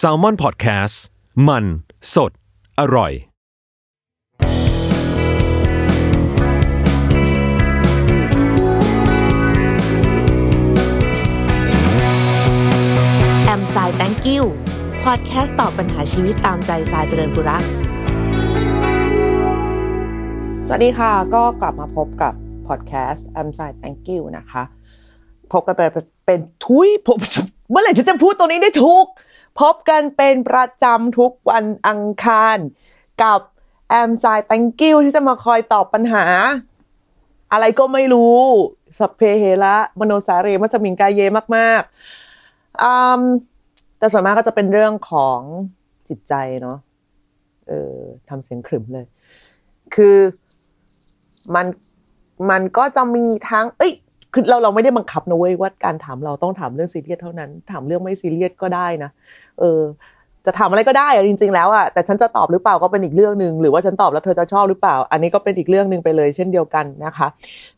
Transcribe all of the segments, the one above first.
s a l ม o n PODCAST มัน สด อร่อย แอมไซแตงกิวพอดแคสต์ตอบปัญหาชีวิตตามใจสายเจริญบุรักสวัสดีค่ะ ก็กลับมาพบกับพอดแคสต์แอมไซแตงกิวนะคะ พบกันเป็นเป็นทุยผม เมื่อไหร่ที่จะพูดตัวนี้ได้ถูกพบกันเป็นประจำทุกวันอังคาร กับแอมไซแตงกิ้วที่จะมาคอยตอบปัญหา อะไรก็ไม่รู้สัพเพเหระมโนสาเรมัสมิงกายเยมากๆแต่ส่วนมากก็จะเป็นเรื่องของจิตใจเนาะเออทำเสียงขรึมเลย คือมันมันก็จะมีทั้ง เอ้ย คือเราเราไม่ได้บังคับนะเว้ยว่าการถามเราต้องถามเรื่องซีเรียสเท่านั้น ถามเรื่องไม่ซีเรียสก็ได้นะ เออ จะถามอะไรก็ได้อะจริง ๆ แล้วอะแต่ฉันจะตอบหรือเปล่าก็เป็นอีกเรื่องหนึ่งหรือว่าฉันตอบแล้วเธอจะชอบหรือเปล่า อันนี้ก็เป็นอีกเรื่องหนึ่งไปเลยเช่นเดียวกันนะคะ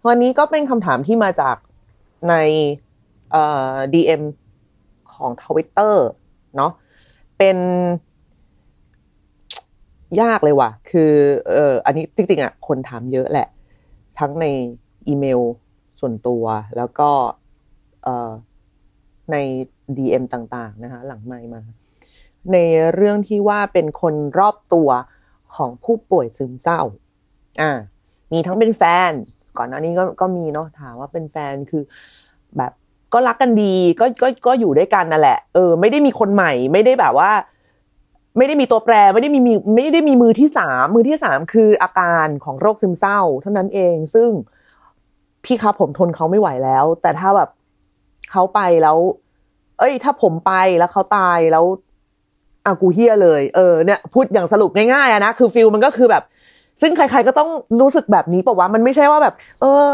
วันนี้ก็เป็นคำถามที่มาจากในเอ่อ DM ของทวิตเตอร์เนาะเป็นยากเลยว่ะ คือ เอออันนี้จริง ๆอะคนถามเยอะแหละ ทั้งในอีเมล ส่วนตัว แล้วก็ใน DM ต่างๆนะคะหลังไมมา ในเรื่องที่ว่าเป็นคนรอบตัวของผู้ป่วยซึมเศร้าอ่ามีทั้งเป็นแฟน ก่อนหน้านี้ก็ก็มีเนาะถามว่าเป็นแฟนคือแบบก็รักกันดีก็ก็ก็อยู่ด้วยกันนั่นแหละเออไม่ได้มีคนใหม่ ไม่ได้แบบว่า ไม่ได้มีตัวแปรไม่ได้มีมีไม่ได้มีมือที่สามมือที่สามคืออาการของโรคซึมเศร้า เท่านั้นเองซึ่ง พี่ครับผมทนเขาไม่ไหวแล้ว แต่ถ้าแบบเขาไปแล้ว เอ้ย ถ้าผมไปแล้วเขาตายแล้วอากูเฮียเลย เออเนี่ยพูดอย่างสรุปง่ายๆนะคือฟิลมันก็คือแบบ ซึ่งใคร ๆก็ต้องรู้สึกแบบนี้ปะวะมันไม่ใช่ว่าแบบ เออ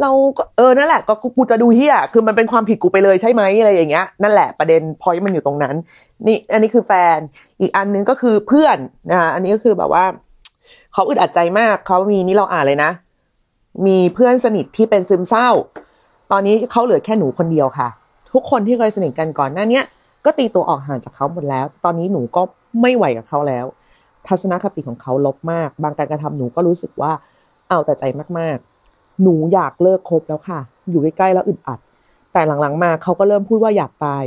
เราก็เออนั่นแหละก็กูจะดูเฮียคือมันเป็นความผิดกูไปเลยใช่ไหมอะไรอย่างเงี้ยนั่นแหละประเด็นพอยมันอยู่ตรงนั้น นี่ อันนี้คือแฟนอีกอันนึงก็คือเพื่อนนะคะอันนี้ก็คือแบบว่าเขาอึดอัดใจมากเขามีนี่เราอ่านเลยนะ มีเพื่อนสนิทที่เป็นซึมเศร้า ตอนนี้เขาเหลือแค่หนูคนเดียวค่ะ ทุกคนที่เคยสนิทกันก่อนหน้าเนี้ยก็ตีตัวออกห่างจากเขาหมดแล้ว ตอนนี้หนูก็ไม่ไหวกับเขาแล้ว ทัศนคติของเขาลบมาก บางการกระทำหนูก็รู้สึกว่าเอาแต่ใจมากๆ หนูอยากเลิกคบแล้วค่ะ อยู่ใกล้ๆแล้วอึดอัด แต่หลังๆมาเขาก็เริ่มพูดว่าอยากตาย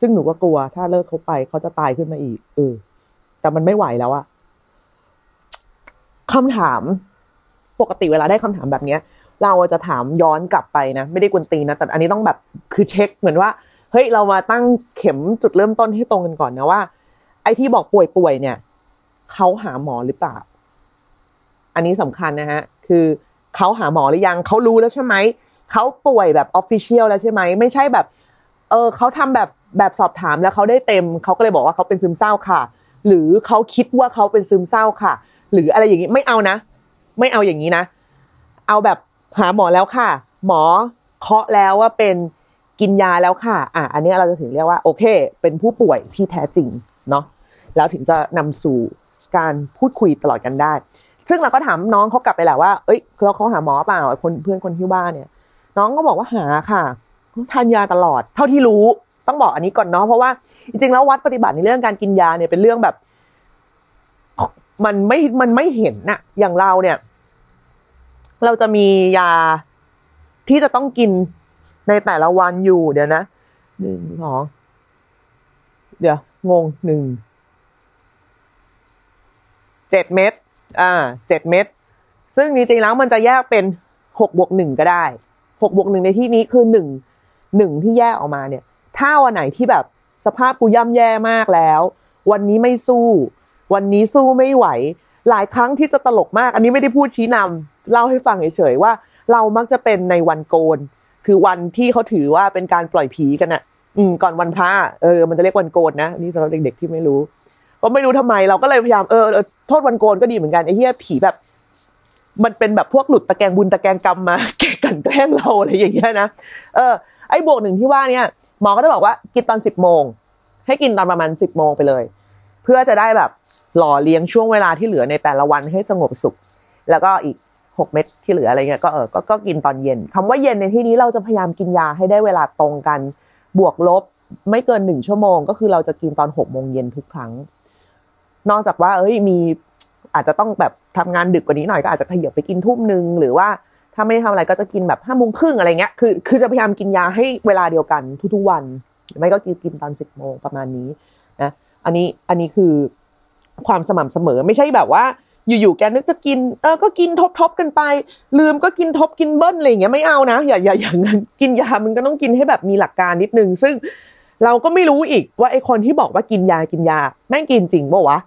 ซึ่งหนูก็กลัว ถ้าเลิกเขาไปเขาจะตายขึ้นมาอีก เออ แต่มันไม่ไหวแล้วอะคำถาม ปกติเวลาได้คำถามแบบเนี้ย เราจะถามย้อนกลับไปนะ ไม่ได้กวนตีนะ แต่อันนี้ต้องแบบคือเช็คเหมือนว่าเฮ้ยเรามาตั้งเข็มจุดเริ่มต้นให้ตรงกันก่อนนะว่า ไอ้ที่บอกป่วยๆเนี่ยเขาหาหมอหรือเปล่า อันนี้สำคัญนะฮะคือเขาหาหมอหรือยังเขารู้แล้วใช่ไหมเขาป่วยแบบ official แล้วใช่ไหมไม่ใช่แบบ เออเขาทำแบบแบบสอบถามแล้วเขาได้เต็มเขาก็เลยบอกว่าเขาเป็นซึมเศร้าค่ะ หรือเขาคิดว่าเขาเป็นซึมเศร้าค่ะ หรืออะไรอย่างนี้ไม่เอานะ ไม่เอาอย่างนี้นะ เอาแบบหาหมอแล้วค่ะ หมอเคาะแล้วว่าเป็นกินยาแล้วค่ะ อะ อันนี้เราจะถึงเรียกว่าโอเค เป็นผู้ป่วยที่แท้จริงเนาะ แล้วถึงจะนำสู่การพูดคุยตลอดกันได้ ซึ่งเราก็ถามน้องเขากลับไปแหละว่า เอ้ยเราเขาหาหมอเปล่าคนเพื่อนคนที่บ้านเนี่ย น้องก็บอกว่าหาค่ะทานยาตลอด เท่าที่รู้ ต้องบอกอันนี้ก่อนเนาะ เพราะว่าจริงๆแล้ววัดปฏิบัติในเรื่องการกินยาเนี่ยเป็นเรื่องแบบ มันไม่มันไม่เห็นน่ะ อย่างเราเนี่ย เราจะมียาที่จะต้องกินในแต่ละวันอยู่เดี๋ยวนะหนึ่งสองเดี๋ยวงงหนึ่งเจ็ดเม็ดอ่าเจ็ดเม็ดซึ่งจริงๆแล้วมันจะแยกเป็นหกบวกหนึ่งก็ได้หกบวกหนึ่งในที่นี้คือหนึ่งหนึ่งที่แยกออกมาเนี่ย ถ้าวันไหนที่แบบสภาพกูย่ำแย่มากแล้ว วันนี้ไม่สู้ วันนี้สู้ไม่ไหว หลายครั้งที่จะตลกมาก อันนี้ไม่ได้พูดชี้นำเล่าให้ฟังเฉยๆว่า เรามักจะเป็นในวันโกน คือวันที่เขาถือว่าเป็นการปล่อยผีกันอะอืมก่อนวันพระเออมันจะเรียกวันโกนนะนี่สำหรับเด็ก ๆที่ไม่รู้ก็ไม่รู้ทำไมเราก็เลยพยายามเออเออโทษวันโกนก็ดีเหมือนกันไอ้เหี้ยผีแบบ มันเป็นแบบพวกหลุดตะแกงบุญตะแกงกรรมมาแกกันแกล้งเราอะไรอย่างเงี้ยนะเออไอ้บวกหนึ่งที่ว่าเนี่ยหมอก็จะบอกว่ากินตอนสิบโมงให้กินตอนประมาณสิบโมงไปเลย เพื่อจะได้แบบ หล่อเลี้ยงช่วงเวลาที่เหลือในแต่ละวันให้สงบสุข แล้วก็อีกหกเม็ดที่เหลืออะไรเงี้ยก็เออก็ก็กินตอนเย็นคำว่าเย็นในที่นี้เราจะพยายามกินยาให้ได้เวลาตรงกันบวกลบไม่เกินหนึ่งชั่วโมง ก็คือเราจะกินตอนหกโมงเย็นทุกครั้ง นอกจากว่า เอ้ยมีอาจจะต้องแบบทำงานดึกกว่านี้หน่อยก็อาจจะขยับไปกินทุ่มหนึ่งหรือว่าถ้าไม่ทำอะไรก็จะกินแบบห้าโมงครึ่งอะไรเงี้ย คือ คือจะพยายามกินยาให้เวลาเดียวกันทุกๆวัน ไม่ก็กินกินตอนสิบโมงประมาณนี้นะ อันนี้ อันนี้คือ ความสม่ำเสมอ ไม่ใช่แบบว่าอยู่ๆแกนึกจะกินเออก็กินทบๆกันไป ลืมก็กินทบกินเบิ้ลอะไรอย่างเงี้ยไม่เอานะอย่าอย่าอย่างนั้นกินยามันก็ต้องกินให้แบบมีหลักการนิดนึง ซึ่งเราก็ไม่รู้อีกว่าไอคนที่บอกว่ากินยากินยาแม่งกินจริงป่าวะ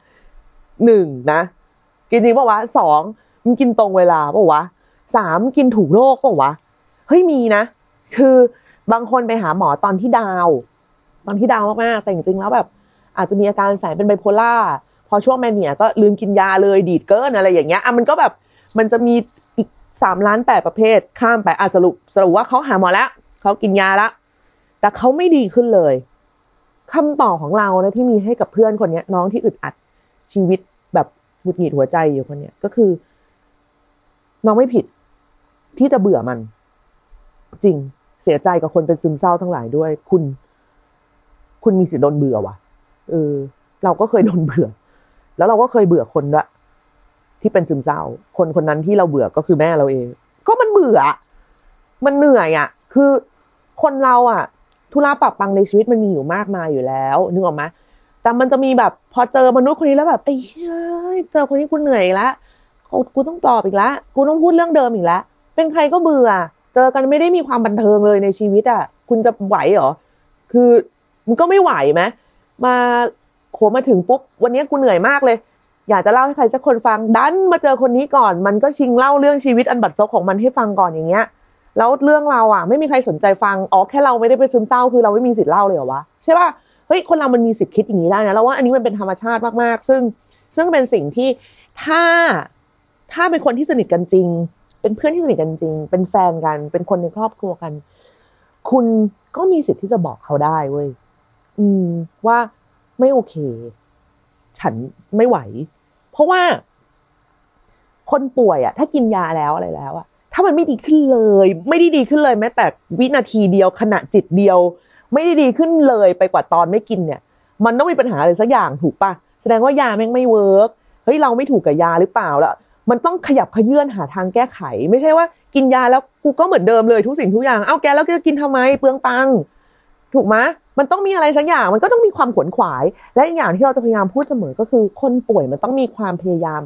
หนึ่งนะ กินจริงป่าวะสองมันกินตรงเวลาป่าวะสามกินถูกโรคป่าวะเฮ้ยมีนะ คือบางคนไปหาหมอตอนที่ดาว ตอนที่ดาวมากๆแต่จริงๆแล้วแบบ อาจจะมีอาการแฝงเป็นไบโพล่า พอช่วงแมเนียก็ลืมกินยาเลยดีดเกินอะไรอย่างเงี้ยอะมันก็แบบมันจะมีอีกสามล้านแปดประเภทข้ามไปอะสรุปสรุปว่าเขาหาหมอแล้วเขากินยาละแต่เขาไม่ดีขึ้นเลยคำตอบของเรานะที่มีให้กับเพื่อนคนเนี้ย น้องที่อึดอัดชีวิตแบบหงุดหงิดหัวใจอยู่คนเนี้ยก็คือ น้องไม่ผิดที่จะเบื่อมัน จริงเสียใจกับคนเป็นซึมเศร้าทั้งหลายด้วย คุณ คุณมีสิทธิ์โดนเบื่อว่ะเออเราก็เคยโดนเบื่อ แล้วเราก็เคยเบื่อคนละที่เป็นซึมเศร้า คนคนนั้นที่เราเบื่อก็คือแม่เราเอง ก็มันเบื่อ มันเหนื่อยอะ คือคนเราอะ ธุระปรับปังในชีวิตมันมีอยู่มากมายอยู่แล้วนึกออกไหมแต่มันจะมีแบบ พอเจอมนุษย์คนนี้แล้วแบบไอ้เฮ้ยเจอคนนี้กูเหนื่อยละกูต้องตอบอีกแล้วกูต้องพูดเรื่องเดิมอีกแล้วเป็นใครก็เบื่อ เจอกันไม่ได้มีความบันเทิงเลยในชีวิตอะ คุณจะไหวเหรอ คือมันก็ไม่ไหวไหมมา โหมาถึงปุ๊บวันนี้กูเหนื่อยมากเลย อยากจะเล่าให้ใครสักคนฟังดันมาเจอคนนี้ก่อน มันก็ชิงเล่าเรื่องชีวิตอันบัดซบของมันให้ฟังก่อนอย่างเงี้ย แล้วเรื่องเราอะ ไม่มีใครสนใจฟังอ๋อแค่เราไม่ได้ไปซึมเศร้าคือเราไม่มีสิทธิ์เล่าเลยเหรอวะใช่ป่ะเฮ้ยคนเรามันมีสิทธิ์คิดอย่างนี้ได้นะแล้วว่าอันนี้มันเป็นธรรมชาติมากๆ ซึ่งซึ่งเป็นสิ่งที่ถ้าถ้าเป็นคนที่สนิทกันจริง เป็นเพื่อนที่สนิทกันจริง เป็นแฟนกัน เป็นคนในครอบครัวกัน คุณก็มีสิทธิ์ที่จะบอกเขาได้เว้ยอืม ว่า ไม่โอเค ฉันไม่ไหว เพราะว่า คนป่วยอะถ้ากินยาแล้วอะไรแล้วอะถ้ามันไม่ดีขึ้นเลย ไม่ได้ดีขึ้นเลยแม้แต่วินาทีเดียวขณะจิตเดียว ไม่ได้ดีขึ้นเลยไปกว่าตอนไม่กินเนี่ย มันต้องมีปัญหาอะไรสักอย่างถูกปะแสดงว่ายาแม่งไม่ work เฮ้ยเราไม่ถูกกับยาหรือเปล่าแล้วมันต้องขยับขยายหาทางแก้ไข ไม่ใช่ว่า กินยาแล้วกูก็เหมือนเดิมเลยทุกสิ่งทุกอย่าง เอาแกแล้วจะกินทำไมเปลืองตังค์ ถูกไหมมันต้องมีอะไรสักอย่างมันก็ต้องมีความขวนขวาย และอีกอย่างที่เราจะพยายามพูดเสมอก็คือ คนป่วยมันต้องมีความพยายาม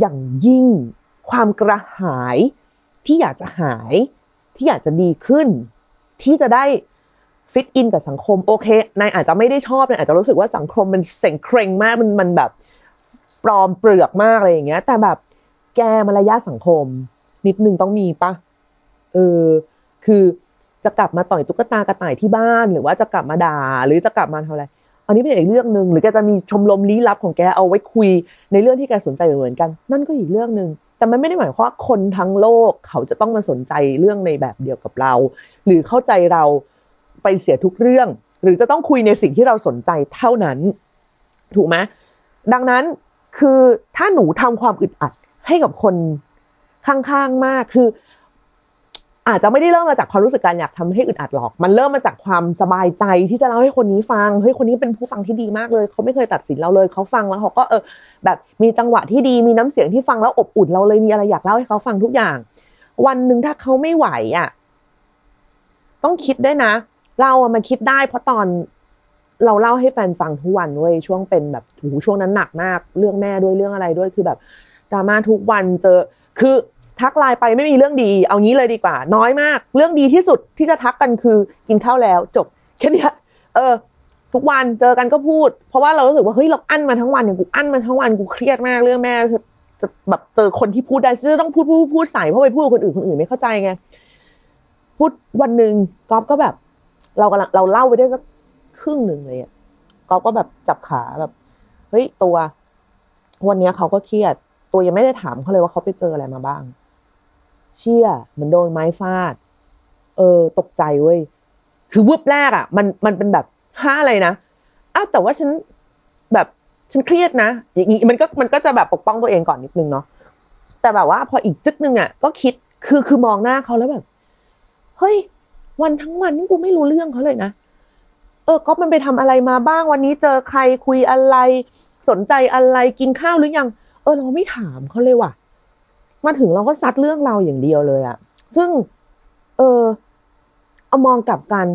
อย่างยิ่ง ความกระหายที่อยากจะหาย ที่อยากจะดีขึ้น ที่จะได้ฟิตอินกับสังคมโอเคนายอาจจะไม่ได้ชอบนายอาจจะรู้สึกว่าสังคมมันเสงเคร่งมากมันมันแบบปลอมเปลือกมากอะไรอย่างเงี้ย แต่แบบแกมารยาสังคม นิดนึงต้องมีปะเออคือ จะกลับมาต่อยตุ๊กตากระต่ายที่บ้าน หรือว่าจะกลับมาด่าหรือจะกลับมาทำอะไร อันนี้เป็นอีกเรื่องหนึ่งหรือแกจะมีชมรมลี้ลับของแกเอาไว้คุย ในเรื่องที่แกสนใจเหมือนกัน นั่นก็อีกเรื่องหนึ่งแต่มันไม่ได้หมายความว่าคนทั้งโลกเขาจะต้องมาสนใจเรื่องในแบบเดียวกับเรา หรือเข้าใจเราไปเสียทุกเรื่อง หรือจะต้องคุยในสิ่งที่เราสนใจเท่านั้น ถูกไหมดังนั้นคือถ้าหนูทำความอึดอัดให้กับคนข้างๆมากคือ อาจจะไม่ได้เริ่มมาจากความรู้สึกการอยากทำให้อึดอัดหรอก มันเริ่มมาจากความสบายใจที่จะเล่าให้คนนี้ฟัง เฮ้ย คนนี้เป็นผู้ฟังที่ดีมากเลย เขาไม่เคยตัดสินเราเลย เขาฟังแล้วเขาก็เออ แบบมีจังหวะที่ดี มีน้ำเสียงที่ฟังแล้วอบอุ่นเราเลย มีอะไรอยากเล่าให้เขาฟังทุกอย่าง วันหนึ่งถ้าเขาไม่ไหวอะ ต้องคิดด้วยนะ เราอะมาคิดได้ เพราะตอนเราเล่าให้แฟนฟังทุกวันเว้ย ช่วงเป็นแบบหูช่วงนั้นหนักมาก เรื่องแม่ด้วย เรื่องอะไรด้วย คือแบบดราม่าทุกวันเจอ คือ ทักไลน์ไปไม่มีเรื่องดี เอางี้เลยดีกว่า น้อยมาก เรื่องดีที่สุดที่จะทักกันคือกินข้าวแล้วจบแค่นี้เออ ทุกวันเจอกันก็พูด เพราะว่าเรารู้สึกว่าเฮ้ยเราอั้นมาทั้งวันเนี่ยกูอั้นมาทั้งวันกูเครียดมากเรื่องแม่จะแบบเจอคนที่พูดได้จะต้องพูดพูดพูดใส่เพราะไปพูดกับคนอื่นคนอื่นไม่เข้าใจไงพูดวันหนึ่งก๊อฟก็แบบ เรากำลังเราเล่าไปได้สักครึ่งหนึ่งเลยอะก๊อฟก็แบบจับขาแบบเฮ้ยตัว วันนี้เขาก็เครียด ตัวยังไม่ได้ถามเขาเลยว่าเขาไปเจออะไรมาบ้าง เชี่ยเหมือนโดนไม้ฟาด เออ ตกใจเว้ยคือวืบแรกอะ มันมันเป็นแบบห้าอะไรนะอ้าวแต่ว่าฉันแบบฉันเครียดนะอย่างนี้มันก็มันก็จะแบบปกป้องตัวเองก่อนนิดนึงเนาะแต่แบบว่าพออีกจึกนึงอะ ก็คิดคือคือมองหน้าเขาแล้วแบบเฮ้ย วันทั้งวันนี่กูไม่รู้เรื่องเขาเลยนะเออก็มันไปทำอะไรมาบ้างวันนี้เจอใครคุยอะไร สนใจอะไรกินข้าวหรือยัง เออเราไม่ถามเขาเลยว่ะ มาถึงเราก็ซัดเรื่องเราอย่างเดียวเลยอะซึ่ง เออเอามองกลับกัน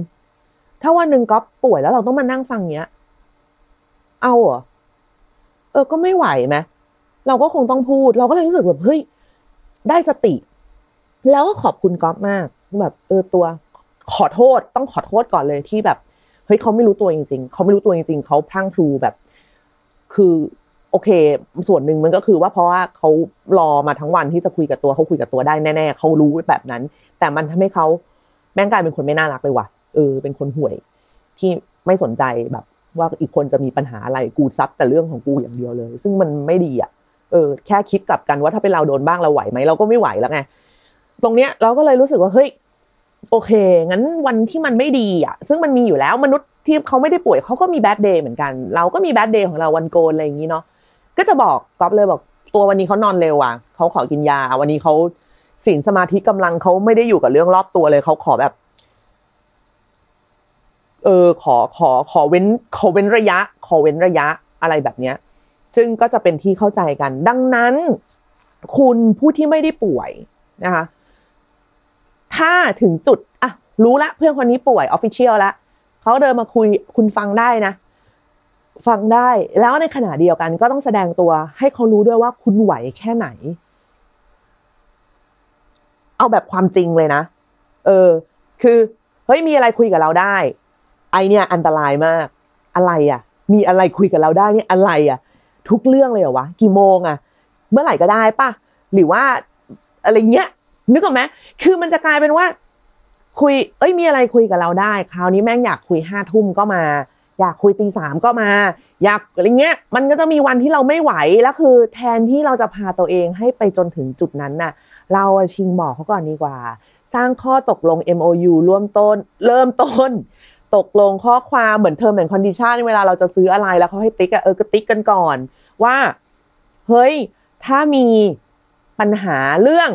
ถ้าวันหนึ่งก๊อฟป่วยแล้วเราต้องมานั่งฟังเนี้ย เอาเหรอเออก็ไม่ไหวไหมเราก็คงต้องพูด เราก็เลยรู้สึกแบบเฮ้ยได้สติ แล้วก็ขอบคุณก๊อฟมากแบบเออตัวขอโทษต้องขอโทษก่อนเลยที่แบบเฮ้ยเขาไม่รู้ตัวจริง ๆเขาไม่รู้ตัวจริง ๆเขาพลั้งพลูแบบ คือ โอเค ส่วนหนึ่งมันก็คือว่าเพราะว่าเขารอมาทั้งวันที่จะคุยกับตัวเขาคุยกับตัวได้แน่ๆเขารู้แบบนั้น แต่มันทำให้เขาแม่งกลายเป็นคนไม่น่ารักเลยว่ะเออเป็นคนห่วย ที่ไม่สนใจแบบว่าอีกคนจะมีปัญหาอะไรกูซับแต่เรื่องของกูอย่างเดียวเลย ซึ่งมันไม่ดีอะเออแค่คิดกลับกันว่าถ้าเป็นเราโดนบ้างเราไหวไหมเราก็ไม่ไหวแล้วไงตรงเนี้ยเราก็เลยรู้สึกว่าเฮ้ยโอเค งั้นวันที่มันไม่ดีอะ ซึ่งมันมีอยู่แล้วมนุษย์ที่เขาไม่ได้ป่วยเขาก็มีแบดเดย์เหมือนกัน เราก็มีแบดเดย์ของเราวันโกนอะไรอย่างนี้เนาะ ก็จะบอกก๊อฟเลยบอกตัววันนี้เขานอนเร็วอะเขาขอกินยา วันนี้เขาสินสมาธิกำลังเขาไม่ได้อยู่กับเรื่องรอบตัวเลยเขาขอแบบ เออขอขอขอเว้นขอเว้นระยะ ขอเว้นระยะอะไรแบบเนี้ย ซึ่งก็จะเป็นที่เข้าใจกัน ดังนั้น คุณผู้ที่ไม่ได้ป่วยนะคะ ถ้าถึงจุดอะรู้ละเพื่อนคนนี้ป่วยออฟฟิเชียลละเขาเดินมาคุยคุณฟังได้นะ ฟังได้ แล้วในขณะเดียวกันก็ต้องแสดงตัวให้เขารู้ด้วยว่าคุณไหวแค่ไหน เอาแบบความจริงเลยนะ เออ คือเฮ้ยมีอะไรคุยกับเราได้ ไอเนี่ยอันตรายมาก อะไรอะ มีอะไรคุยกับเราได้นี่อะไรอะ ทุกเรื่องเลยเหรอวะกี่โมงอะ เมื่อไหร่ก็ได้ป่ะหรือว่าอะไรเงี้ยนึกออกไหมคือมันจะกลายเป็นว่า คุย เอ้ยมีอะไรคุยกับเราได้ คราวนี้แม่งอยากคุยห้าทุ่มก็มา อยากคุยตีสามก็มา อยากอะไรเงี้ยมันก็จะมีวันที่เราไม่ไหวแล้วคือ แทนที่เราจะพาตัวเองให้ไปจนถึงจุดนั้นน่ะ เราชิงบอกเขาก่อนดีกว่า สร้างข้อตกลง MOU เริ่มต้น เริ่มต้น ตกลงข้อความเหมือนเทอมเหมือน condition เวลาเราจะซื้ออะไรแล้วเขาให้ติ๊กอะเออก็ติ๊กกันก่อน ว่า เฮ้ย ถ้ามีปัญหาเรื่อง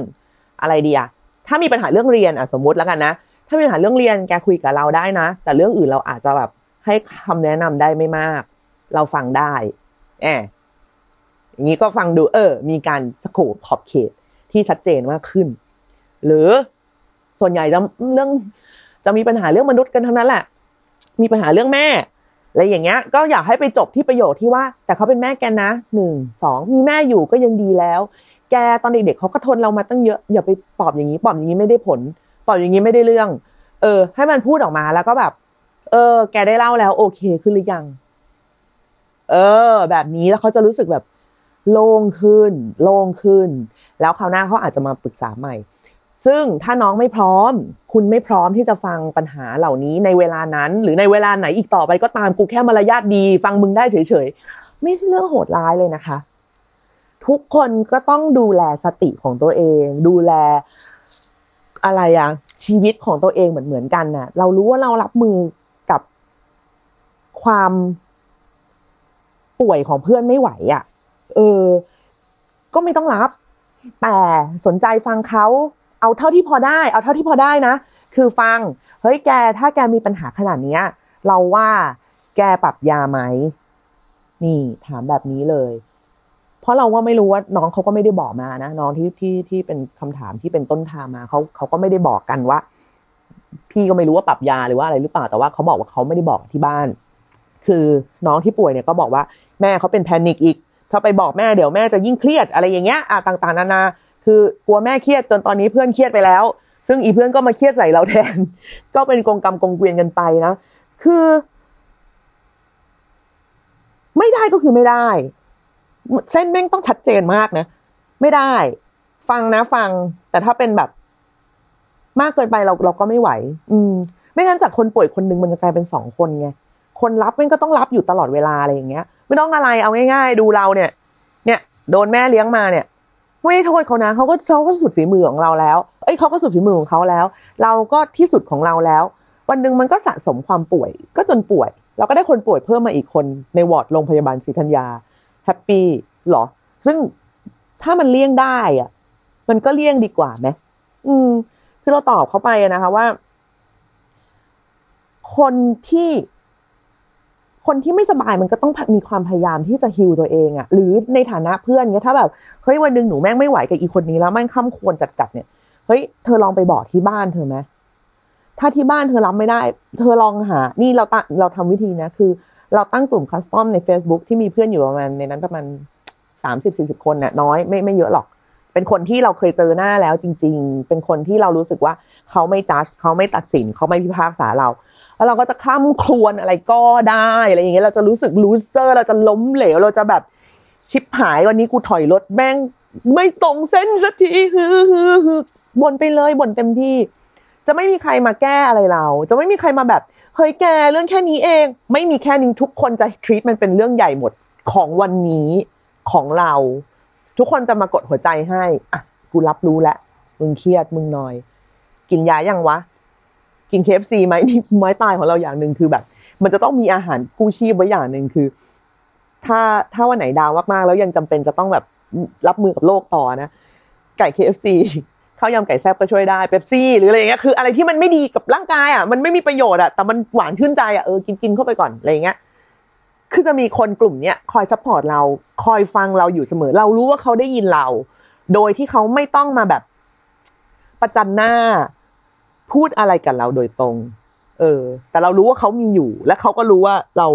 อะไรดีอะถ้ามีปัญหาเรื่องเรียนอะสมมติแล้วกันนะ ถ้ามีปัญหาเรื่องเรียนแกคุยกับเราได้นะ แต่เรื่องอื่นเราอาจจะแบบ ให้คำแนะนำได้ไม่มาก เราฟังได้แอบอย่างนี้ก็ฟังดูเออ มีการสโคปขอบเขตที่ชัดเจนมากขึ้น หรือส่วนใหญ่จะเรื่องจะมีปัญหาเรื่องมนุษย์กันทั้งนั้นแหละ มีปัญหาเรื่องแม่อะไรอย่างเงี้ย ก็อยากให้ไปจบที่ประโยคที่ว่า แต่เขาเป็นแม่แกนะหนึ่งสองมีแม่อยู่ก็ยังดีแล้ว แกตอนเด็กๆเขาก็ทนเรามาตั้งเยอะ อย่าไปปอบอย่างนี้ปอบอย่างนี้ไม่ได้ผลปอบอย่างนี้ไม่ได้เรื่อง เออ ให้มันพูดออกมาแล้วก็แบบ เออ แกได้เล่าแล้ว โอเคขึ้นหรือยัง เออ แบบนี้แล้วเขาจะรู้สึกแบบ โล่งขึ้น โล่งขึ้น แล้วคราวหน้าเขาอาจจะมาปรึกษาใหม่ ซึ่งถ้าน้องไม่พร้อม คุณไม่พร้อมที่จะฟังปัญหาเหล่านี้ในเวลานั้น หรือในเวลาไหนอีกต่อไปก็ตามกูแค่มารยาทดี ฟังมึงได้เฉยๆไม่ใช่เรื่องโหดร้ายเลยนะคะ ทุกคนก็ต้องดูแลสติของตัวเอง ดูแลอะไรอะชีวิตของตัวเองเหมือนเหมือนกันน่ะ เรารู้ว่าเรารับมือ ความป่วยของเพื่อนไม่ไหวอะ่ะ เออ ก็ไม่ต้องรับ แต่สนใจฟังเขาเอาเท่าที่พอได้ เอาเท่าที่พอได้นะ คือฟัง เฮ้ยแก ถ้าแกมีปัญหาขนาดเนี้ยเราว่าแกปรับยาไหม นี่ถามแบบนี้เลย เพราะเราว่าไม่รู้ว่าน้องเขาก็ไม่ได้บอกมานะ น้องที่ที่ที่เป็นคำถามที่เป็นต้นทางมาเขาเขาก็ไม่ได้บอกกันว่า พี่ก็ไม่รู้ว่าปรับยาหรือว่าอะไรหรือเปล่า แต่ว่าเขาบอกว่าเขาไม่ได้บอกที่บ้าน คือน้องที่ป่วยเนี่ยก็บอกว่าแม่เขาเป็นแพนิคอีก ถ้าไปบอกแม่เดี๋ยวแม่จะยิ่งเครียดอะไรอย่างเงี้ยอะต่างๆนานา คือกลัวแม่เครียดจนตอนนี้เพื่อนเครียดไปแล้ว ซึ่งอีเพื่อนก็มาเครียดใส่เราแทน ก็เป็นกงกรรมกงเกวียนกันไปนะ คือ ไม่ได้ก็คือไม่ได้ เส้นแม่งต้องชัดเจนมากนะ ไม่ได้ ฟังนะฟัง แต่ถ้าเป็นแบบ มากเกินไปเราเราก็ไม่ไหว อืม ไม่งั้นจากคนป่วยคนหนึ่งมันจะกลายเป็นสองคนไง คนรับแม่งก็ต้องรับอยู่ตลอดเวลาอะไรอย่างเงี้ย ไม่ต้องอะไรเอาง่าย ๆ ดูเราเนี่ย เนี่ย โดนแม่เลี้ยงมาเนี่ยไม่ได้โทษเขานะเขาก็เขาก็สุดฝีมือของเราแล้ว เอ้ยเขาก็สุดฝีมือของเขาแล้ว เราก็ที่สุดของเราแล้ว วันหนึ่งมันก็สะสมความป่วย ก็จนป่วย เราก็ได้คนป่วยเพิ่มมาอีกคนในวอร์ดโรงพยาบาลศรีธัญญาแฮปปี้หรอ ซึ่งถ้ามันเลี่ยงได้อะมันก็เลี่ยงดีกว่าไหมอืม คือเราตอบเขาไปนะคะว่า คนที่ คนที่ไม่สบายมันก็ต้องมีความพยายามที่จะฮิวตัวเองอะหรือในฐานะเพื่อนเนี้ยถ้าแบบเฮ้ยวันหนึ่งหนูแม่งไม่ไหวกับอีคนนี้แล้วแม่งข้ามควรจัดๆเนี่ยเฮ้ยเธอลองไปบอกที่บ้านเธอไหมถ้าที่บ้านเธอรับไม่ได้ เธอลองหา นี่เราตั้งเราทำวิธีนะคือ เราตั้งกลุ่มคัสตอมใน Facebook ที่มีเพื่อนอยู่ประมาณในนั้นประมาณสามสิบสี่สิบคนเนี่ยน้อยไม่ไม่เยอะหรอก เป็นคนที่เราเคยเจอหน้าแล้วจริง ๆ เป็นคนที่เรารู้สึกว่าเขาไม่จัดเขาไม่ตัดสินเขาไม่พิพากษาเรา แล้วเราก็จะข้ามครวนอะไรก็ได้อะไรอย่างเงี้ยเราจะรู้สึกลูเซอร์เราจะล้มเหลวเราจะแบบชิบหายวันนี้กูถอยรถแม่งไม่ตรงเส้นสักทีฮือฮือฮือบ่นไปเลยบ่นเต็มที่ จะไม่มีใครมาแก้อะไรเรา จะไม่มีใครมาแบบเฮ้ยแกเรื่องแค่นี้เอง ไม่มีแค่นี้ทุกคนจะทรีตมันเป็นเรื่องใหญ่หมดของวันนี้ของเรา ทุกคนจะมากดหัวใจให้ อะ กูรับรู้แล้วมึงเครียดมึง noid กินยายังวะ กิน KFC ไหมนี่ไม้ตายของเราอย่างหนึ่งคือแบบ มันจะต้องมีอาหารกู้ชีพไว้อย่างหนึ่งคือ ถ้าถ้าวันไหน down มากๆ แล้วยังจำเป็นจะต้องแบบรับมือกับโลกต่อนะ ไก่ KFC ข้าวยำไก่แซ่บก็ช่วยได้เป๊ปซี่หรืออะไรอย่างเงี้ยคืออะไรที่มันไม่ดีกับร่างกายอะมันไม่มีประโยชน์อะแต่มันหวานชื่นใจอะเออกินกินเข้าไปก่อนอะไรอย่างเงี้ยคือจะมีคนกลุ่มเนี้ยคอย support เราคอยฟังเราอยู่เสมอ เรารู้ว่าเขาได้ยินเรา โดยที่เขาไม่ต้องมาแบบ ประจันหน้า พูดอะไรกับเราโดยตรง เออ แต่เรารู้ว่าเขามีอยู่ และเขาก็รู้ว่าเรา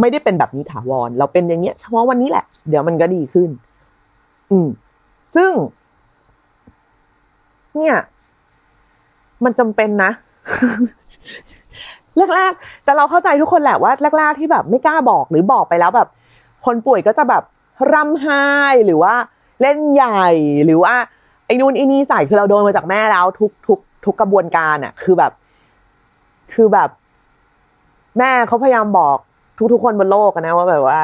ไม่ได้เป็นแบบนี้ถาวร เราเป็นอย่างเงี้ย เฉพาะวันนี้แหละ เดี๋ยวมันก็ดีขึ้น อืม ซึ่ง เนี่ย มันจำเป็นนะแรกๆแต่เราเข้าใจทุกคนแหละว่าแรกๆที่แบบไม่กล้าบอกหรือบอกไปแล้วแบบ คนป่วยก็จะแบบร่ำไห้หรือว่า เล่นใหญ่หรือว่าไอ้นู่นไอ้นี่ใส่คือเราโดนมาจากแม่แล้วทุกทุก ทุกกระบวนการอะคือแบบ คือแบบ แม่เขาพยายามบอกทุกๆคนบนโลกนะว่าแบบว่า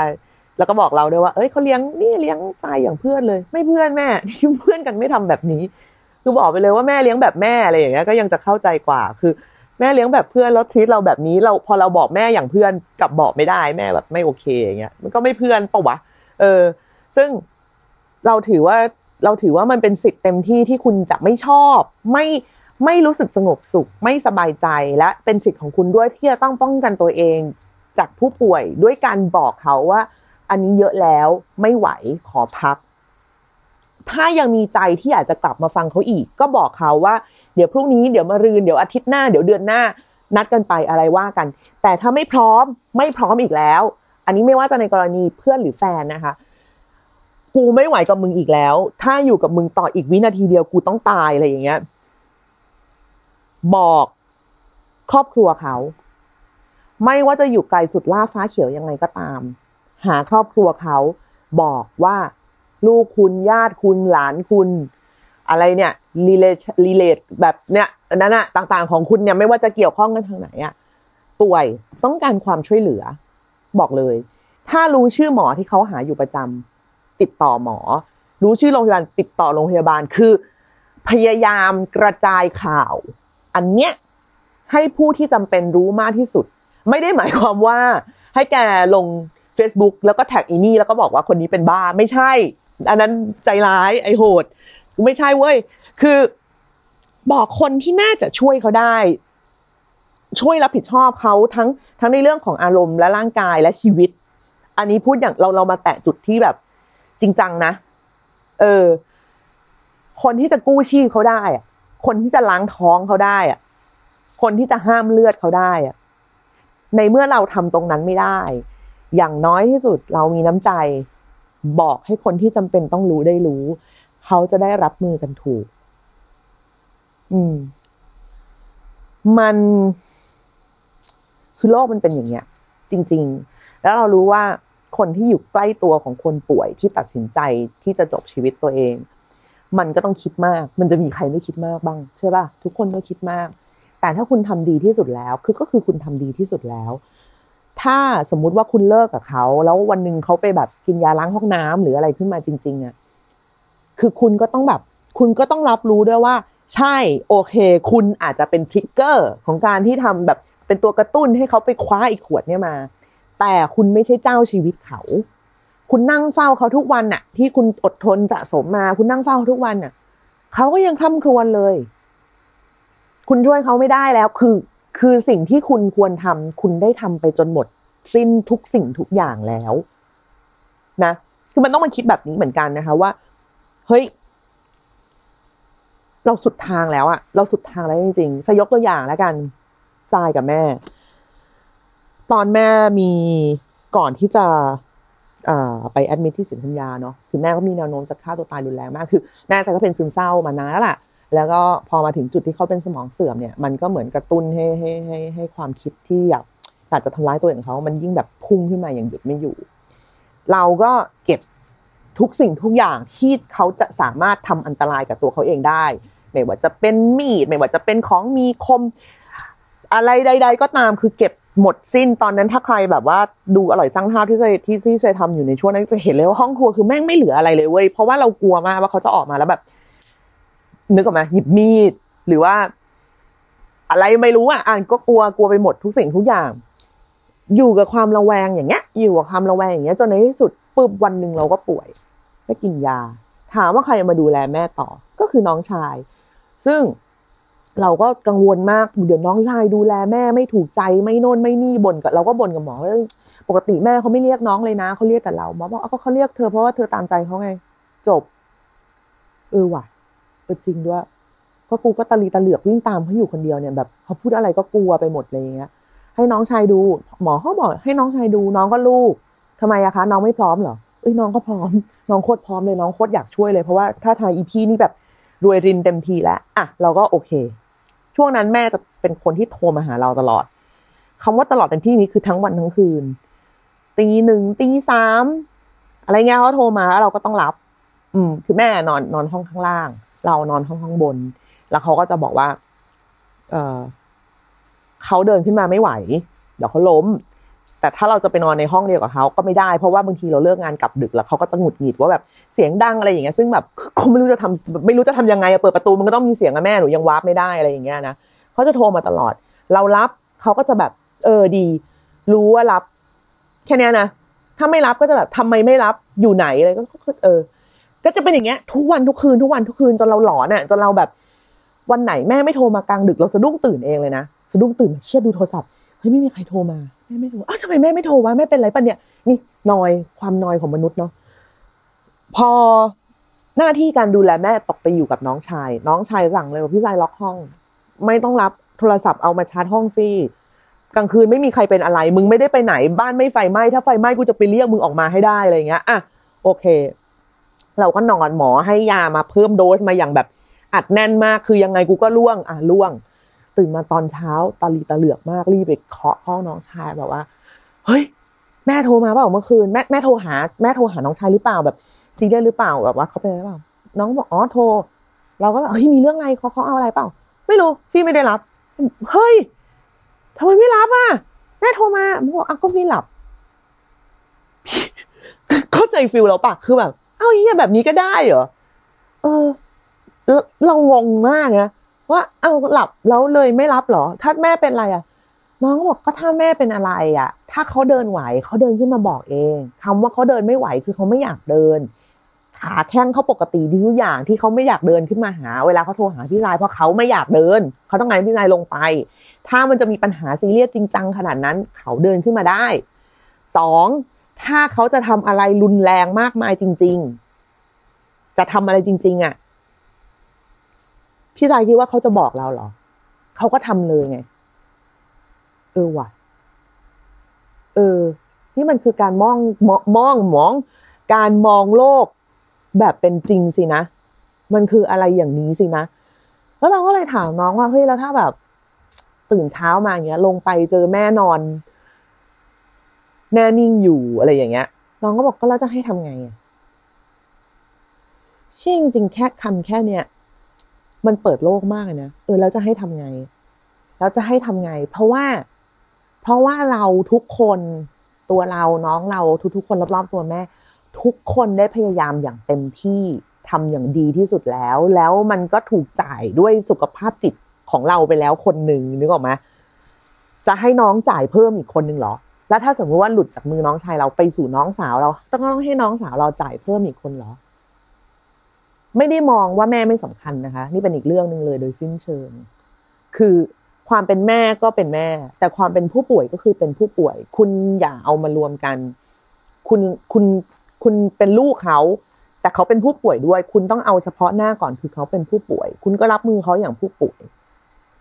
แล้วก็บอกเราด้วยว่า เอ้ยเขาเลี้ยงนี่เลี้ยงใจอย่างเพื่อนเลย ไม่เพื่อนแม่เพื่อนกันไม่ทำแบบนี้ คือบอกไปเลยว่าแม่เลี้ยงแบบแม่อะไรอย่างเงี้ยก็ยังจะเข้าใจกว่า คือ แม่เลี้ยงแบบเพื่อนแล้วทีเราแบบนี้ เราพอเราบอกแม่อย่างเพื่อนกับบอกไม่ได้แม่แบบไม่โอเคอย่างเงี้ยมันก็ไม่เพื่อนปะวะเออ ซึ่งเราถือว่าเราถือว่ามันเป็นสิทธิ์เต็มที่ที่คุณจะไม่ชอบ ไม่ ไม่รู้สึกสงบสุขไม่สบายใจและเป็นสิทธิ์ของคุณด้วยที่จะต้องป้องกันตัวเอง จากผู้ป่วยด้วยการบอกเขาว่า อันนี้เยอะแล้วไม่ไหวขอพัก ถ้ายังมีใจที่อยากจะกลับมาฟังเขาอีก ก็บอกเขาว่าเดี๋ยวพรุ่งนี้เดี๋ยวมารืนเดี๋ยวอาทิตย์หน้าเดี๋ยวเดือนหน้า นัดกันไปอะไรว่ากัน แต่ถ้าไม่พร้อมไม่พร้อมอีกแล้ว อันนี้ไม่ว่าจะในกรณีเพื่อนหรือแฟนนะคะกูไม่ไหวกับมึงอีกแล้ว ถ้าอยู่กับมึงต่ออีกวินาทีเดียวกูต้องตายอะไรอย่างเงี้ย บอกครอบครัวเขา ไม่ว่าจะอยู่ไกลสุดล่าฟ้าเขียวยังไงก็ตาม หาครอบครัวเขาบอกว่าลูกคุณญาติคุณหลานคุณ อะไรเนี่ย relate relate แบบเนี่ยนั้นอะต่างๆของคุณเนี่ยไม่ว่าจะเกี่ยวข้องกันทางไหนอะป่วยต้องการความช่วยเหลือ บอกเลย ถ้ารู้ชื่อหมอที่เขาหาอยู่ประจำติดต่อหมอ รู้ชื่อโรงพยาบาลติดต่อโรงพยาบาลคือ พยายามกระจายข่าว อันเนี้ยให้ผู้ที่จำเป็นรู้มากที่สุด ไม่ได้หมายความว่า ให้แกลง Facebook แล้วก็แท็กอีนี่แล้วก็บอกว่าคนนี้เป็นบ้าไม่ใช่ อันนั้นใจร้ายไอโหด ไม่ใช่เว้ย คือบอกคนที่น่าจะช่วยเขาได้ ช่วยรับผิดชอบเขาทั้งทั้งในเรื่องของอารมณ์และร่างกายและชีวิต อันนี้พูดอย่างเราเรามาแตะจุดที่แบบ จริงจังนะ เออ คนที่จะกู้ชีพเขาได้อะ คนที่จะล้างท้องเขาได้อะคนที่จะห้ามเลือดเขาได้อะในเมื่อเราทำตรงนั้นไม่ได้ อย่างน้อยที่สุดเรามีน้ำใจ บอกให้คนที่จำเป็นต้องรู้ได้รู้ เขาจะได้รับมือกันถูก อืม มันคือโลกมันเป็นอย่างเงี้ย จริง ๆ แล้วเรารู้ว่าคนที่อยู่ใกล้ตัวของคนป่วยที่ตัดสินใจที่จะจบชีวิตตัวเอง มันก็ต้องคิดมาก มันจะมีใครไม่คิดมากบ้างใช่ป่ะทุกคนก็คิดมาก แต่ถ้าคุณทำดีที่สุดแล้ว คือก็คือคุณทำดีที่สุดแล้ว ถ้าสมมุติว่าคุณเลิกกับเขา แล้ววันหนึ่งเขาไปแบบกินยาล้างห้องน้ำหรืออะไรขึ้นมาจริง ๆอะคือคุณก็ต้องแบบ คุณก็ต้องรับรู้ด้วยว่า ใช่โอเค คุณอาจจะเป็นทริกเกอร์ของการที่ทำแบบเป็นตัวกระตุ้นให้เขาไปคว้าอีกขวดเนี่ยมา แต่คุณไม่ใช่เจ้าชีวิตเขา คุณนั่งเฝ้าเขาทุกวันน่ะ ที่คุณอดทนสะสมมา คุณนั่งเฝ้าทุกวันน่ะเขาก็ยังคร่ำครวญเลย คุณช่วยเขาไม่ได้แล้ว คือ คือสิ่งที่คุณควรทำคุณได้ทำไปจนหมด สิ้นทุกสิ่งทุกอย่างแล้ว นะ คือมันต้องมาคิดแบบนี้เหมือนกันนะคะว่า เฮ้ย เราสุดทางแล้วอะเราสุดทางแล้วจริงๆสยกตัวอย่างแล้วกันจายกับแม่ ตอนแม่มีก่อนที่จะ ไปแอดมิทที่สินธัญญาเนาะคือแม่ก็มีแนวโน้มจะฆ่าตัวตายรุนแรงมาก คือแม่ก็เป็นซึมเศร้ามานานแล้วล่ะ แล้วก็พอมาถึงจุดที่เขาเป็นสมองเสื่อมเนี่ย มันก็เหมือนกระตุ้นให้ให้ให้ให้ความคิดที่อยากอยากจะทำร้ายตัวเองเขา มันยิ่งแบบพุ่งขึ้นมาอย่างหยุดไม่อยู่ เราก็เก็บทุกสิ่งทุกอย่างที่เขาจะสามารถทำอันตรายกับตัวเขาเองได้ ไม่ว่าจะเป็นมีด ไม่ว่าจะเป็นของมีคม อะไรใด ๆ ก็ตาม คือเก็บ หมดสิ้นตอนนั้นถ้าใครแบบว่าดูอร่อยสร้างภาพที่เคยที่ที่เคยทำอยู่ในช่วงนั้นจะเห็นเลยว่าห้องครัวคือแม่งไม่เหลืออะไรเลยเว้ยเพราะว่าเรากลัวมากว่าเขาจะออกมาแล้วแบบ นึกออกมาหยิบมีด หรือว่า อะไรไม่รู้อะอ่านก็กลัวกลัวไปหมดทุกสิ่งทุกอย่าง อยู่กับความระแวงอย่างเงี้ย อยู่กับความระแวงอย่างเงี้ยจนในที่สุดปุ๊บวันหนึ่งเราก็ป่วยก็กินยา ถามว่าใครมาดูแลแม่ต่อ ก็คือน้องชาย ซึ่ง เราก็กังวลมากเดี๋ยวน้องชายดูแลแม่ไม่ถูกใจไม่โน่นไม่นี่บ่นกับเราก็บ่นกับหมอว่าปกติแม่เขาไม่เรียกน้องเลยนะเขาเรียกแต่เราหมอบอกก็เขาเรียกเธอเพราะว่าเธอตามใจเขาไง จบ เออว่ะเออจริงด้วยก็กูก็ตะลีตะเหลือกวิ่งตามเขาอยู่คนเดียวเนี่ยแบบเขาพูดอะไรก็กลัวไปหมดเลยเงี้ย ให้น้องชายดู หมอเขาบอก ให้น้องชายดูน้องก็ลูกทำไมอะคะ น้องไม่พร้อมเหรอเอ้ยน้องก็พร้อม น้องโคตรพร้อมเลยน้องโคตรอยากช่วยเลยเพราะว่าถ้าทายอีพีนี่แบบรวยรินเต็มทีแล้วอะเราก็โอเค ช่วงนั้นแม่จะเป็นคนที่โทรมาหาเราตลอดคำว่าตลอดในที่นี้คือทั้งวันทั้งคืน ตีหนึ่งตีสามอะไรเงี้ยเขาโทรมาแล้วเราก็ต้องรับ อืม คือแม่นอนนอนห้องข้างล่าง เรานอนห้องข้างบน แล้วเขาก็จะบอกว่า เออเขาเดินขึ้นมาไม่ไหว เดี๋ยวเขาล้ม แต่ถ้าเราจะไปนอนในห้องเดียวกับเขาก็ไม่ได้เพราะว่าบางทีเราเลิกงานกลับดึกแล้วเขาก็จะหงุดหงิดว่าแบบเสียงดังอะไรอย่างเงี้ยซึ่งแบบเขาไม่รู้จะทำไม่รู้จะทำยังไงเปิดประตูมันก็ต้องมีเสียงอะแม่หนูยังวาร์ปไม่ได้อะไรอย่างเงี้ยนะเขาจะโทรมาตลอด เรารับเขาก็จะแบบเออดี รู้ว่ารับ แค่นี้นะถ้าไม่รับก็จะแบบทำไมไม่รับอยู่ไหนอะไรก็เออ ก็จะเป็นอย่างเงี้ย ทุกวันทุกคืนทุกวันทุกคืนจนเราหลอนอะจนเราแบบวันไหนแม่ไม่โทรมากลางดึกเราสะดุ้งตื่นเองเลยนะสะดุ้งตื่นเชี่ยดูโทรศัพท์ เฮ้ยไม่มีใครโทรมาแม่ไม่โทรอ้าวทำไมแม่ไม่โทรวะแม่เป็นไรปะเนี่ยนี่นอยความนอยของมนุษย์เนาะพอหน้าที่การดูแลแม่ตกไปอยู่กับน้องชาย น้องชายสั่งเลยว่าพี่ชายล็อกห้อง ไม่ต้องรับโทรศัพท์เอามาชาร์จห้องฟรีกลางคืนไม่มีใครเป็นอะไร มึงไม่ได้ไปไหน บ้านไม่ไฟไหม้ถ้าไฟไหม้กูจะไปเรียกมึงออกมาให้ได้อะไรเงี้ยอะโอเค เราก็นอนหมอให้ยามาเพิ่มโดสมาอย่างแบบอัดแน่นมากคือยังไงกูก็ร่วง อะร่วง ตื่นมาตอนเช้าตาลีตาเหลือกมากรีบไปเคาะห้องน้องชายแบบว่า เฮ้ย แม่โทรมาเปล่าเมื่อคืนแม่แม่โทรหาแม่โทรหาน้องชายหรือเปล่าแบบซีเรียสหรือเปล่าแบบว่าเขาเป็นอะไรเปล่า น้องบอกอ๋อโทร เราก็แบบเฮ้ยมีเรื่องอะไรเขาเขาเอาอะไรเปล่า ไม่รู้ฟี่ไม่ได้รับ เฮ้ยทำไมไม่รับอะแม่โทรมาบอกอะก็ฟี่หลับเข้าใจ feel แล้วปะคือแบบ เอ้าเฮียแบบนี้ก็ได้เหรอเออเรางงมากนะ ว่าเอาหลับแล้วเลยไม่รับหรอ ถ้าแม่เป็นอะไรอะ น้องก็บอกก็ถ้าแม่เป็นอะไรอะ ถ้าเขาเดินไหวเขาเดินขึ้นมาบอกเองคำว่าเขาเดินไม่ไหวคือเขาไม่อยากเดิน ขาแข้งเขาปกติดีทุกอย่างที่เขาไม่อยากเดินขึ้นมาหา เวลาเขาโทรหาพี่รายเพราะเขาไม่อยากเดิน เขาต้องการพี่รายลงไป ถ้ามันจะมีปัญหาซีเรียสจริงจังขนาดนั้น เขาเดินขึ้นมาได้สองถ้าเขาจะทำอะไรรุนแรงมากมายจริง ๆ จะทำอะไรจริง ๆ อะ พี่ชายคิดว่าเขาจะบอกเราเหรอ เขาก็ทำเลยไง เออว่ะ เออ นี่มันคือการมองมองมองมอง การมองโลกแบบเป็นจริงสินะ มันคืออะไรอย่างนี้สินะ แล้วเราก็เลยถามน้องว่าเฮ้ยแล้วถ้าแบบ ตื่นเช้ามาอย่างเงี้ย ลงไปเจอแม่นอน แน่นิ่งอยู่อะไรอย่างเงี้ย น้องก็บอกก็เราจะให้ทำไงอะเชื่อจริงแค่คำแค่เนี้ย มันเปิดโลกมากเลยนะเออแล้วจะให้ทำไง แล้วจะให้ทำไง เพราะว่า เพราะว่าเราทุกคนตัวเราน้องเราทุกๆคนรอบๆตัวแม่ ทุกคนได้พยายามอย่างเต็มที่ทำอย่างดีที่สุดแล้ว แล้วมันก็ถูกจ่ายด้วยสุขภาพจิตของเราไปแล้วคนหนึ่งนึกออกไหมจะให้น้องจ่ายเพิ่มอีกคนหนึ่งเหรอ แล้วถ้าสมมติว่าหลุดจากมือน้องชายเราไปสู่น้องสาวเรา ต้องต้องให้น้องสาวเราจ่ายเพิ่มอีกคนเหรอ ไม่ได้มองว่าแม่ไม่สำคัญนะคะ นี่เป็นอีกเรื่องหนึ่งเลยโดยสิ้นเชิง คือคความเป็นแม่ก็เป็นแม่ แต่ความเป็นผู้ป่วยก็คือเป็นผู้ป่วย คุณอย่าเอามารวมกัน คุณคุณคุณเป็นลูกเขา แต่เขาเป็นผู้ป่วยด้วย คุณต้องเอาเฉพาะหน้าก่อนคือเขาเป็นผู้ป่วย คุณก็รับมือเขาอย่างผู้ป่วย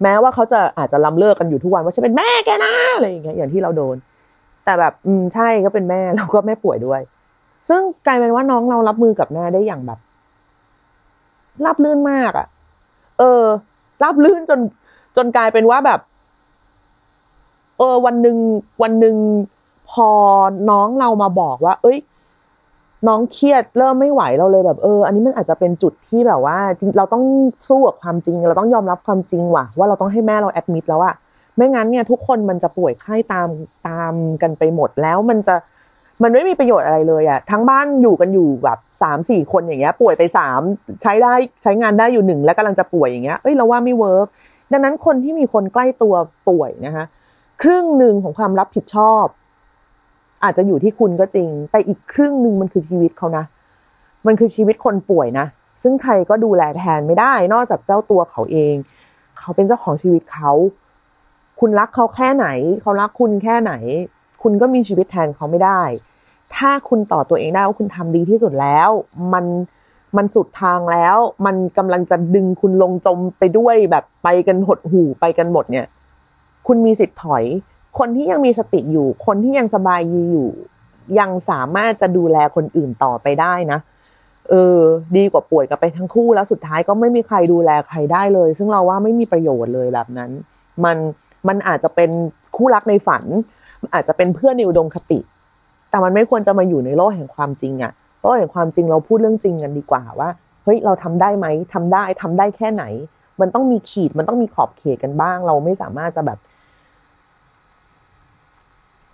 แม้ว่าเขาจะอาจจะล้ำเลิกกันอยู่ทุกวันว่าฉันเป็นแม่แกนะอะไรอย่างเงี้ยอย่างที่เราโดน แต่แบบอืมใช่ก็เป็นแม่แล้วก็แม่ป่วยด้วย ซึ่งกลายเป็นว่าน้องเรารับมือกับแม่ได้อย่างแบบ รับลื่นมากอะ่ะ เออรับลื่นจนจนกลายเป็นว่าแบบ เออ วันหนึ่งวันหนึ่งพอน้องเรามาบอกว่า เอ้ย น้องเครียดเริ่มไม่ไหวเราเลยแบบ เออ อันนี้มันอาจจะเป็นจุดที่แบบว่า เราต้องสู้กับความจริง เราต้องยอมรับความจริงว่ะว่าเราต้องให้แม่เราแอดมิดแล้วอะไม่งั้นเนี่ยทุกคนมันจะป่วยไข้ตามตามกันไปหมดแล้วมันจะ มันไม่มีประโยชน์อะไรเลยอะทั้งบ้านอยู่กันอยู่แบบสามสี่คนอย่างเงี้ย ป่วยไปสามใช้ได้ใช้งานได้อยู่หนึ่งแล้วกำลังจะป่วยอย่างเงี้ยเอ้ยเราว่าไม่เวิร์กดังนั้นคนที่มีคนใกล้ตัวป่วยนะคะครึ่งหนึ่งของความรับผิดชอบ อาจจะอยู่ที่คุณก็จริง แต่อีกครึ่งหนึ่งมันคือชีวิตเขานะ มันคือชีวิตคนป่วยนะ ซึ่งใครก็ดูแลแทนไม่ได้ นอกจากเจ้าตัวเขาเอง เขาเป็นเจ้าของชีวิตเขา คุณรักเขาแค่ไหน เขารักคุณแค่ไหน คุณก็มีชีวิตแทนเขาไม่ได้ ถ้าคุณต่อตัวเองได้ว่าคุณทำดีที่สุดแล้ว มันมันสุดทางแล้ว มันกำลังจะดึงคุณลงจมไปด้วยแบบไปกันหดหูไปกันหมดเนี่ย คุณมีสิทธิ์ถอย คนที่ยังมีสติอยู่ คนที่ยังสบายดีอยู่ ยังสามารถจะดูแลคนอื่นต่อไปได้นะเออ ดีกว่าป่วยกันไปทั้งคู่แล้วสุดท้ายก็ไม่มีใครดูแลใครได้เลย ซึ่งเราว่าไม่มีประโยชน์เลยแบบนั้น มันมันอาจจะเป็นคู่รักในฝัน อาจจะเป็นเพื่อนในอุดมคติ แต่มันไม่ควรจะมาอยู่ในโลกแห่งความจริงอะโลกแห่งความจริงเราพูดเรื่องจริงกันดีกว่าว่าเฮ้ยเราทำได้ไหมทำได้ทำได้แค่ไหน มันต้องมีขีดมันต้องมีขอบเขตกันบ้าง เราไม่สามารถจะแบบ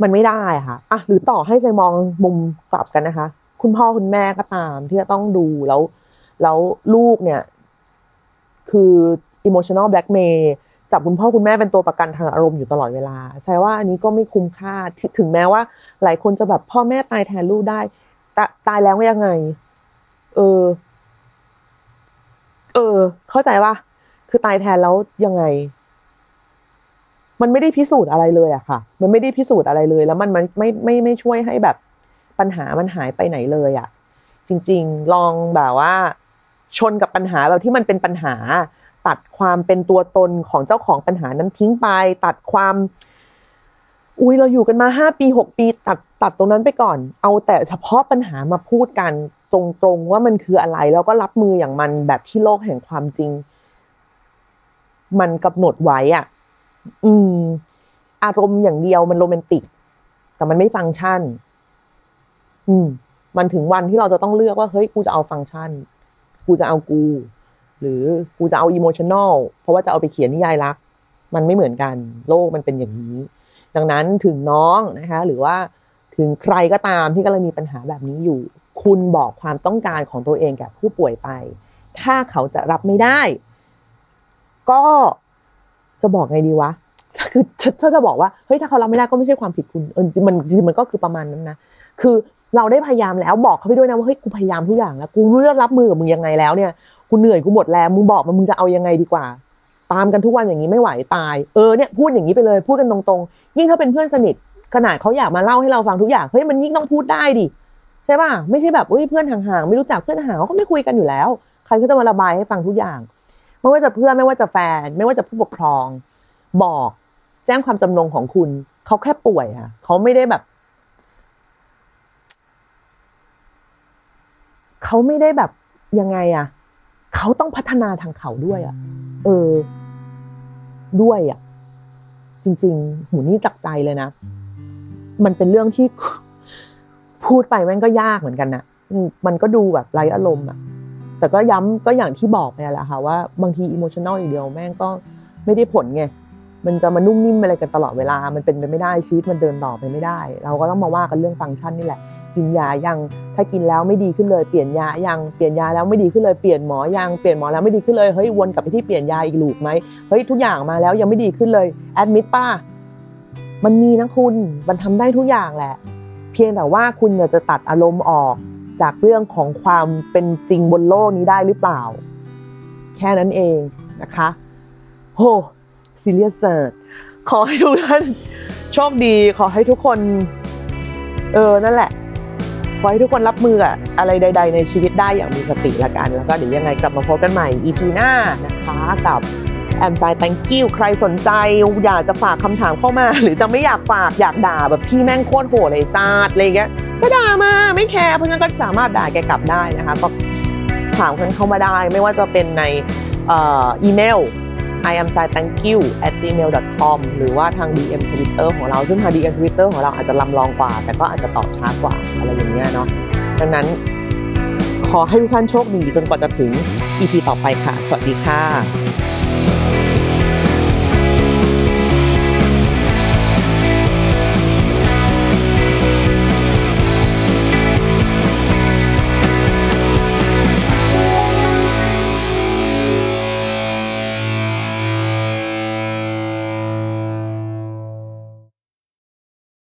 มันไม่ได้ค่ะอะหรือต่อให้ใจมองมุมกลับกันนะคะ คุณพ่อคุณแม่ก็ตาม ที่จะต้องดูแล้ว แล้วลูกเนี่ย คือ emotional blackmail จับคุณพ่อคุณแม่เป็นตัวประกันทางอารมณ์อยู่ตลอดเวลาใช่ว่าอันนี้ก็ไม่คุ้มค่าถึงแม้ว่า หลายคนจะแบบพ่อแม่ตายแทนลูกได้ตตายแล้วยังไง เออ เออ เข้าใจว่าคือตายแทนแล้วยังไง มันไม่ได้พิสูจน์อะไรเลยอะค่ะ มันไม่ได้พิสูจน์อะไรเลย แล้วมันมันไม่ไม่ไม่ช่วยให้แบบปัญหามันหายไปไหนเลยอะจริง ๆ ลองแบบว่า ชนกับปัญหาแบบที่มันเป็นปัญหา ตัดความเป็นตัวตนของเจ้าของปัญหานั้นทิ้งไป ตัดความ อุ้ยเราอยู่กันมาห้าปีหกปี ตัดตัดตรงนั้นไปก่อน เอาแต่เฉพาะปัญหามาพูดกันตรงๆว่ามันคืออะไร แล้วก็รับมืออย่างมันแบบที่โลกแห่งความจริง มันกำหนดไว้อะ อืม อารมณ์อย่างเดียวมันโรแมนติก แต่มันไม่ฟังก์ชัน อืม มันถึงวันที่เราจะต้องเลือกว่าเฮ้ยกูจะเอาฟังก์ชัน กูจะเอากู หรือกูจะเอาอิโมชันแนลเพราะว่าจะเอาไปเขียนนิยายรัก มันไม่เหมือนกัน โลกมันเป็นอย่างนี้ ดังนั้นถึงน้องนะคะ หรือว่าถึงใครก็ตามที่กำลังมีปัญหาแบบนี้อยู่ คุณบอกความต้องการของตัวเองแก่ผู้ป่วยไป ถ้าเขาจะรับไม่ได้ ก็จะบอกไงดีวะคือถ้าจะบอกว่าเฮ้ยถ้าเขารับไม่ได้ก็ไม่ใช่ความผิดคุณเออมันจริงมันก็คือประมาณนั้นนะคือเราได้พยายามแล้วบอกเขาไปด้วยนะว่าเฮ้ยกูพยายามทุกอย่างแล้วกูรู้จะรับมือกับมึงยังไงแล้วเนี่ย กูเหนื่อยกูหมดแรงมึงบอกมามึงจะเอายังไงดีกว่า ตามกันทุกวันอย่างนี้ไม่ไหวตาย เออเนี่ยพูดอย่างนี้ไปเลยพูดกันตรงๆ ยิ่งถ้าเป็นเพื่อนสนิทขนาดเขาอยากมาเล่าให้เราฟังทุกอย่างเฮ้ยมันยิ่งต้องพูดได้ดิใช่ป่ะไม่ใช่แบบเฮ้ยเพื่อนห่างๆไม่รู้จักเพื่อนห่างเขาก็ไม่คุยกันอยู่แล้ว ใครก็จะมาระบายให้ฟังทุกอย่างไม่ว่าจะเพื่อนไม่ว่าจะแฟน ไม่ว่าจะผู้ปกครอง บอกแจ้งความจำนงของคุณเขาแค่ป่วยค่ะเขาไม่ได้แบบเขาไม่ได้แบบยังไงอะ เขาต้องพัฒนาทางเขาด้วยอะเออ ด้วยอะจริง ๆ หูนี่จักใจเลยนะ มันเป็นเรื่องที่พูดไปมันก็ยากเหมือนกันนะมันก็ดูแบบไร้อารมณ์อะแต่ก็ย้ำก็อย่างที่บอกไปแหละค่ะว่าบางที emotional อย่างเดียวแม่งก็ไม่ได้ผลไง มันจะมานุ่มนิ่มอะไรกันตลอดเวลา มันเป็นไปไม่ได้ชีวิตมันเดินต่อไปไม่ได้ เราก็ต้องมาว่ากันเรื่องฟังก์ชันนี่แหละ กินยายัง ถ้ากินแล้วไม่ดีขึ้นเลยเปลี่ยนยายังเปลี่ยนยาแล้วไม่ดีขึ้นเลยเปลี่ยนหมอยังเปลี่ยนหมอแล้วไม่ดีขึ้นเลยเฮ้ยวนกลับไปที่เปลี่ยนยาอีกถูกไหมเฮ้ยทุกอย่างมาแล้วยังไม่ดีขึ้นเลยadmit ป้ามันมีนะคุณมันทำได้ทุกอย่างแหละ เพียงแต่ว่าคุณจะตัดอารมณ์ออกจากเรื่องของความเป็นจริงบนโลกนี้ได้หรือเปล่า แค่นั้นเองนะคะโหซีเรียสเซอร์ขอให้ทุกท่านโชคดี ขอให้ทุกคน เออ นั่นแหละ ขอให้ทุกคนรับมืออะอะไรใด ๆ ในชีวิตได้อย่างมีสติละกัน แล้วก็เดี๋ยวยังไงกลับมาพบกันใหม่ EP หน้านะคะกับแอมไซ thank you ใครสนใจ อยากจะฝากคำถามเข้ามา หรือจะไม่อยากฝากอยากด่าแบบพี่แม่งโคตรโหดเลยซาดอะไรเงี้ยก็ด่ามาไม่แคร์เพราะฉะนั้นก็สามารถด่าแกกลับได้นะคะก็ถามกันเข้ามาได้ไม่ว่าจะเป็นในอออีเมล i am s i thank you at gmail com หรือว่าทาง DM Twitter ของเราซึ่งทาง DM Twitter ของเราอาจจะลำลองกว่า แต่ก็อาจจะตอบช้ากว่าอะไรอย่างเงี้ยเนาะดังนั้นขอให้ทุกท่านโชคดีจนกว่าจะถึง EP ต่อไปค่ะ สวัสดีค่ะ